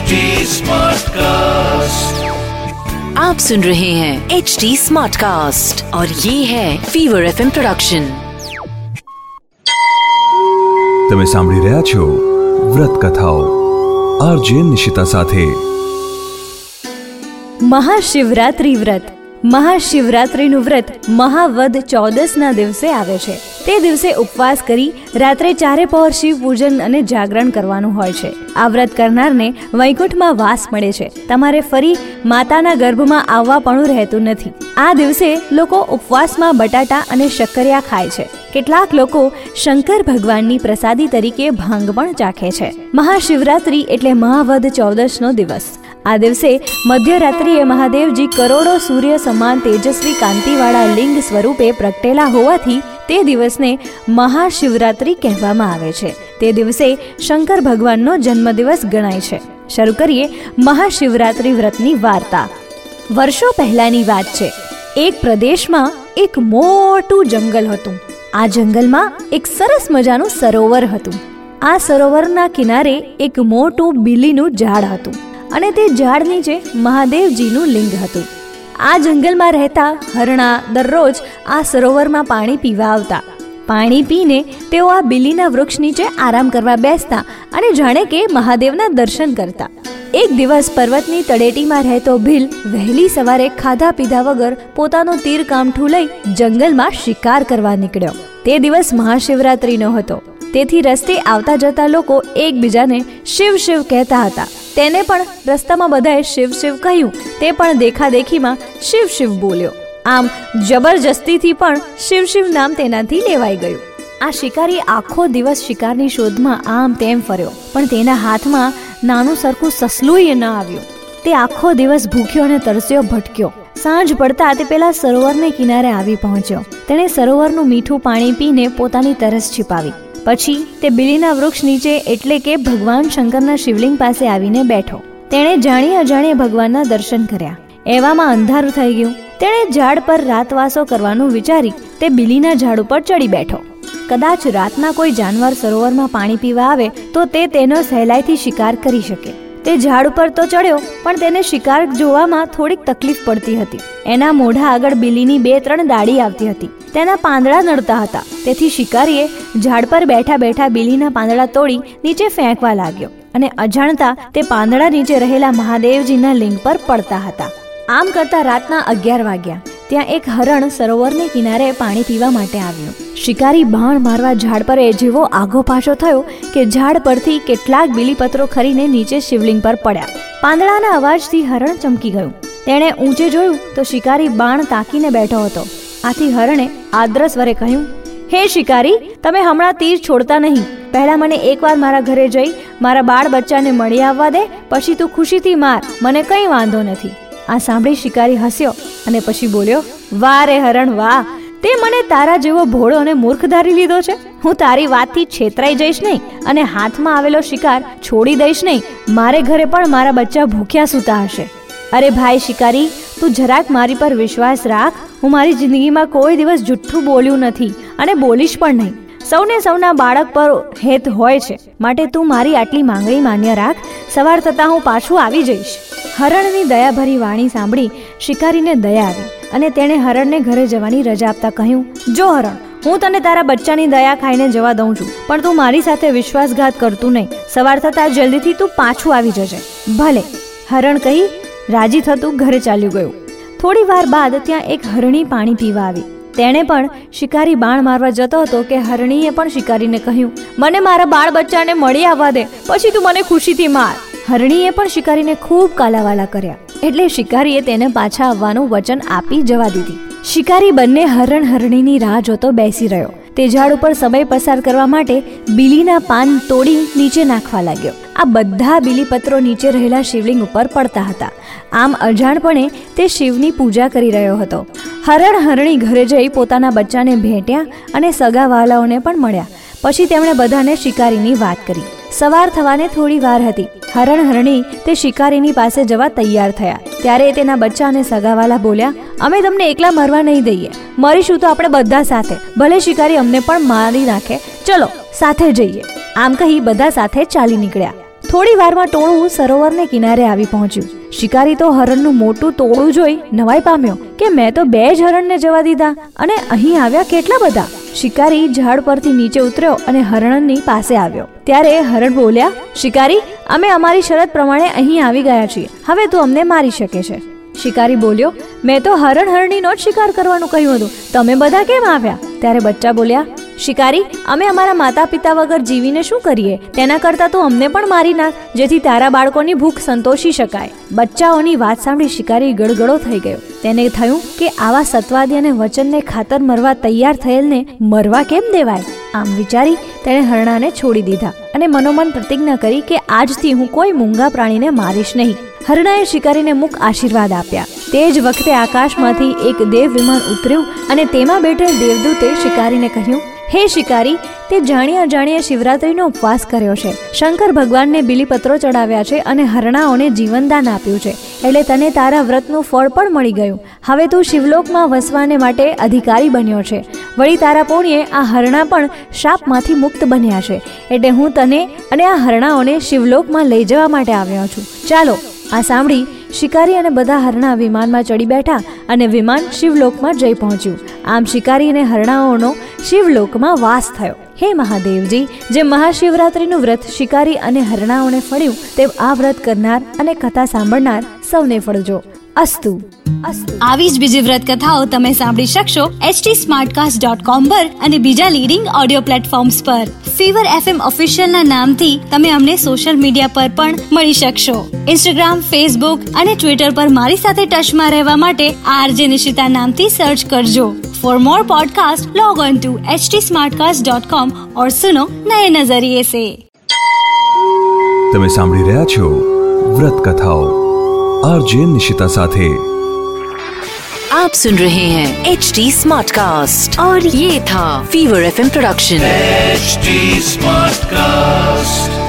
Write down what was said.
HD Smartcast. आप सुन रहे हैं एच डी स्मार्ट कास्ट और ये है फीवर एफ प्रोडक्शन તમે સાંભળી રહ્યા છો વ્રત કથાઓ આરજે નિશિતા સાથે મહાશિવરાત્રિ વ્રત મહાશિવરાત્રિનું વ્રત મહાવદ ચૌદસના દિવસે આવે છે તે દિવસે ઉપવાસ કરી રાત્રે ચારે પહોર શિવ પૂજન અને જાગરણ કરવાનું હોય છે. આ વ્રત કરનારને વૈકુંઠમાં વાસ મળે છે. તમારે ફરી માતાના ગર્ભમાં આવવા પણ રહેતું નથી. આ દિવસે લોકો ઉપવાસમાં બટાટા અને શક્કરિયા ખાય છે. કેટલાક લોકો શંકર ભગવાનની પ્રસાદી તરીકે ભાંગ પણ ચાખે છે. મહાશિવરાત્રી એટલે મહાવદ ચૌદશનો દિવસ. આ દિવસે મધ્યરાત્રિએ મહાદેવજી કરોડો સૂર્ય સમાન તેજસ્વી કાંતિવાળા લિંગ સ્વરૂપે પ્રગટેલા હોવાથી તે દિવસને મહાશિવરાત્રિ કહેવામાં આવે છે. તે દિવસે શંકર ભગવાનનો જન્મદિવસ ગણાય છે. શરૂ કરીએ મહાશિવરાત્રિ વ્રતની વાર્તા. વર્ષો પહેલાની વાત છે. એક પ્રદેશમાં એક મોટું જંગલ હતું. આ જંગલમાં એક સરસ મજાનું સરોવર હતું. આ સરોવરના કિનારે એક મોટું બીલીનું ઝાડ હતું. અને તે ઝાડ નીચે મહાદેવજીનું લિંગ હતું. આ જંગલમાં રહેતા હરણા દરરોજ આ સરોવરમાં પાણી પીવા આવતા. પાણી પીને તેઓ આ બિલીના વૃક્ષ નીચે આરામ કરવા બેસતા અને જાણે કે મહાદેવના દર્શન કરતા. એક દિવસ પર્વતની તળેટીમાં રહેતો ભીલ વહેલી સવારે ખાધા પીધા વગર પોતાનું તીર કામઠું લઈ જંગલમાં શિકાર કરવા નીકળ્યો. તે દિવસ મહાશિવરાત્રિનો હતો. તેથી રસ્તે આવતા જતા લોકો એકબીજાને શિવ શિવ કહેતા હતા. તેને પણ રસ્તામાં બધાએ શિવ શિવ કહ્યું. તે પણ દેખાદેખીમાં શિવ શિવ બોલ્યો. આમ જબરજસ્તીથી પણ શિવ શિવ નામ તેનાથી લેવાઈ ગયું. આ શિકારી આખો દિવસ શિકારની શોધમાં આમ તેમ ફર્યો. પણ તેના હાથમાં નાનું સરખું સસલુંય ન આવ્યું. તે આખો દિવસ ભૂખ્યો અને તરસ્યો ભટક્યો. સાંજ પડતા તે પેલા સરોવરને કિનારે આવી પહોંચ્યો. તેણે સરોવરનું મીઠું પાણી પીને પોતાની તરસ छिપાવી પછી તે બિલીના વૃક્ષ નીચે એટલે કે ભગવાન શંકરના શિવલિંગ પાસે આવીને બેઠો. તેણે જાણી અજાણે ભગવાનના દર્શન કર્યા. એવામાં અંધારું થઈ ગયું. તેણે ઝાડ પર રાતવાસો કરવાનું વિચારી તે બિલીના ઝાડ ઉપર ચડી બેઠો. કદાચ રાતના કોઈ જાનવર સરોવરમાં પાણી પીવા આવે તો તે તેનો સહેલાઈથી શિકાર કરી શકે. તે ઝાડ ઉપર તો ચડ્યો, પણ તેને શિકાર જોવામાં થોડીક તકલીફ પડતી હતી. એના મોઢા આગળ બિલીની બે ત્રણ દાડી આવતી હતી. તેના પાંદડા નડતા હતા. તેથી શિકારીએ ઝાડ પર બેઠા બેઠા બિલીના પાંદડા તોડી નીચે ફેંકવા લાગ્યો અને અજાણતા તે પાંદડા નીચે રહેલા મહાદેવજીના લિંગ પર પડતા હતા. આમ કરતા રાતના અગિયાર વાગ્યા. ત્યાં એક હરણ સરોવરને કિનારે પાણી પીવા માટે આવ્યું. શિકારી બાણ મારવા ઝાડ પર એ જેવો આગો પાછો થયો કે ઝાડ પરથી કેટલાક બીલીપત્રો ખરીને નીચે શિવલિંગ પર પડ્યા. પાંદડાના અવાજથી હરણ ચમકી ગયું. તેણે ઊંચે જોયું તો શિકારી બાણ તાકીને બેઠો હતો. આથી હરણે આદ્ર સ્વરે કહ્યું, હે શિકારી, તમે હમણાં તીર છોડતા નહીં. પહેલા મને એકવાર મારા ઘરે જઈ, મારા બાળ બચ્ચાને મળી આવવા દે, પછી તું ખુશીથી માર. મને કંઈ વાંધો નથી. આ સાંભળી શિકારી હસ્યો અને પછી બોલ્યો, વાહ રે હરણ, વાહ! તે મને તારા જેવો ભોળો અને મૂર્ખ ધારી લીધો છે. હું તારી વાતથી છેતરાઈ જઈશ નહીં અને હાથમાં આવેલો શિકાર છોડી દઈશ નહીં. મારે ઘરે પણ મારા બચ્ચા ભૂખ્યા સૂતા હશે. અરે ભાઈ શિકારી, તું જરાક મારી પર વિશ્વાસ રાખ. હું મારી જિંદગીમાં કોઈ દિવસ જુઠ્ઠું બોલ્યું નથી અને બોલીશ પણ નહીં. સૌને સૌના બાળક પર હેત હોય છે. માટે તું મારી આટલી માંગણી માન્ય રાખ. સવાર થતાં હું પાછું આવી જઈશ. હરણની દયાભરી વાણી સાંભળી શિકારીને દયા આવી અને તેણે હરણને ઘરે જવાની રજા આપતા કહ્યું, જો હરણ, હું તને તારા બચ્ચાની દયા ખાઈને જવા દઉં છું, પણ તું મારી સાથે વિશ્વાસઘાત કરતું નહીં. સવાર થતાં જલ્દીથી તું પાછું આવી જજે. ભલે, હરણ કહી રાજી થતું ઘરે ચાલ્યું ગયું. થોડી વાર બાદ ત્યાં એક હરણી પાણી પીવા આવી. તેણે પણ શિકારી બાણ મારવા જતો હતો કે હરણીએ પણ શિકારીને કહ્યું, મને મારા બાળ બચ્ચાને મળી આવવા દે, પછી તું મને ખુશીથી માર. હરણીએ પણ શિકારીને ખૂબ કાલાવાલા કર્યા. એટલે શિકારીએ તેને પાછા આવવાનું વચન આપી જવા દીધી. શિકારી બંને હરણ હરણીની રાહ જોતો બેસી રહ્યો. તે ઝાડ ઉપર સમય પસાર કરવા માટે બીલીના પાન તોડી નીચે નાખવા લાગ્યો. આ બધા બીલીપત્રો નીચે રહેલા શિવલિંગ ઉપર પડતા હતા. આમ અજાણપણે તે શિવની પૂજા કરી રહ્યો હતો. હરણ હરણી ઘરે જઈ પોતાના બચ્ચાને ભેટ્યા અને સગા વાલાઓને પણ મળ્યા. પછી તેમણે બધાને શિકારીની વાત કરી. સવાર થવાને થોડી વાર હતી. હરણ હરણી તે શિકારીની પાસે જવા તૈયાર થયા. ત્યારે તેના બચ્ચા અને સગાવાલા બોલ્યા, અમે તમને એકલા મરવા નહીં દઈએ. મરીશું તો આપણે બધા સાથે. ભલે શિકારી અમને પણ મારી નાખે. ચલો, સાથે જઈએ. આમ કહી બધા સાથે ચાલી નીકળ્યા. થોડી વારમાં ટોળું સરોવરને કિનારે આવી પહોંચ્યું. શિકારી તો હરણનું મોટું ટોળું જોઈ નવાઈ પામ્યો કે મેં તો બે જ હરણને જવા દીધા. અને અહીં આવ્યા કેટલા બધા? શિકારી ઝાડ પરથી નીચે ઉતર્યો અને હરણની પાસે આવ્યો. ત્યારે હરણ બોલ્યા, શિકારી, અમે અમારી શરત પ્રમાણે અહીં આવી ગયા છીએ. હવે તું અમને મારી શકે છે. શિકારી બોલ્યો, મેં તો હરણ હરણીનો જ શિકાર કરવાનું કહ્યું હતું. તમે બધા કેમ આવ્યા? ત્યારે બચ્ચા બોલ્યા શિકારી, અમે અમારા માતા પિતા વગર જીવીને શું કરીએ? તેના કરતાં તો અમને પણ મારી નાખ, જેથી તારા બાળકોની ભૂખ સંતોષી શકાય. બચ્ચાઓની વાત સાંભળી શિકારી ગળગળો થઈ ગયો. તેને થયું કે આવા સત્વાદી અને વચનને ખાતર મરવા તૈયાર થયેલને મરવા કેમ દેવાય? આમ વિચારી તેણે હરણાને છોડી દીધા અને મનોમન પ્રતિજ્ઞા કરી કે આજથી હું કોઈ મૂંગા પ્રાણીને મારીશ નહીં. હરણાએ શિકારીને મુખ આશીર્વાદ આપ્યા. તે જ વખતે આકાશમાંથી એક દેવ વિમાન ઉતર્યું અને તેમાં બેઠેલ દેવદૂતે શિકારીને કહ્યું હે શિકારી, તે જાણ્યા અજાણીએ શિવરાત્રિનો ઉપવાસ કર્યો છે. શંકર ભગવાનને બિલીપત્રો ચડાવ્યા છે અને હરણાઓને જીવનદાન આપ્યું છે. એટલે તને તારા વ્રતનું ફળ પણ મળી ગયું. હવે તું શિવલોકમાં વસવાને માટે અધિકારી બન્યો છે. વળી તારા પુણ્યે આ હરણા પણ શાપમાંથી મુક્ત બન્યા છે. એટલે હું તને અને આ હરણાઓને શિવલોકમાં લઈ જવા માટે આવ્યો છું. ચાલો, આ સાંભળી શિકારી અને બધા હરણા વિમાનમાં ચડી બેઠા અને વિમાન શિવલોકમાં જઈ પહોંચ્યું. આમ શિકારી અને હરણાઓનો શિવલોકમાં વાસ થયો. હે મહાદેવજી, જે મહાશિવરાત્રિનું વ્રત શિકારી અને હરણાઓને ફળ્યું, તેમ આ વ્રત કરનાર અને કથા સાંભળનાર સૌને ફળજો. અસ્તુ. આવી જ બીજી વ્રત કથાઓ તમે સાંભળી શકશો એચટી સ્માર્ટકાસ્ટ ડોટ કોમ પર અને બીજા લીડિંગ ઓડિયો પ્લેટફોર્મ્સ પર. ફીવર એફએમ એમ ના નામથી તમે અમને સોશિયલ મીડિયા પર પણ મળી શકશો. ઇન્સ્ટાગ્રામ ફેસબુક અને ટ્વિટર પર મારી સાથે ટચમાં રહેવા માટે આરજે નિશિતા નામથી સર્ચ કરજો. For more podcast log on to H T और सुनो नए नज़रिए ऐसी તમે સાંભળી રહ્યા છો વ્રત કથાઓ આરજે आप सुन रहे हैं एच टी स्मार्ट कास्ट और ये था Fever F production H smart cast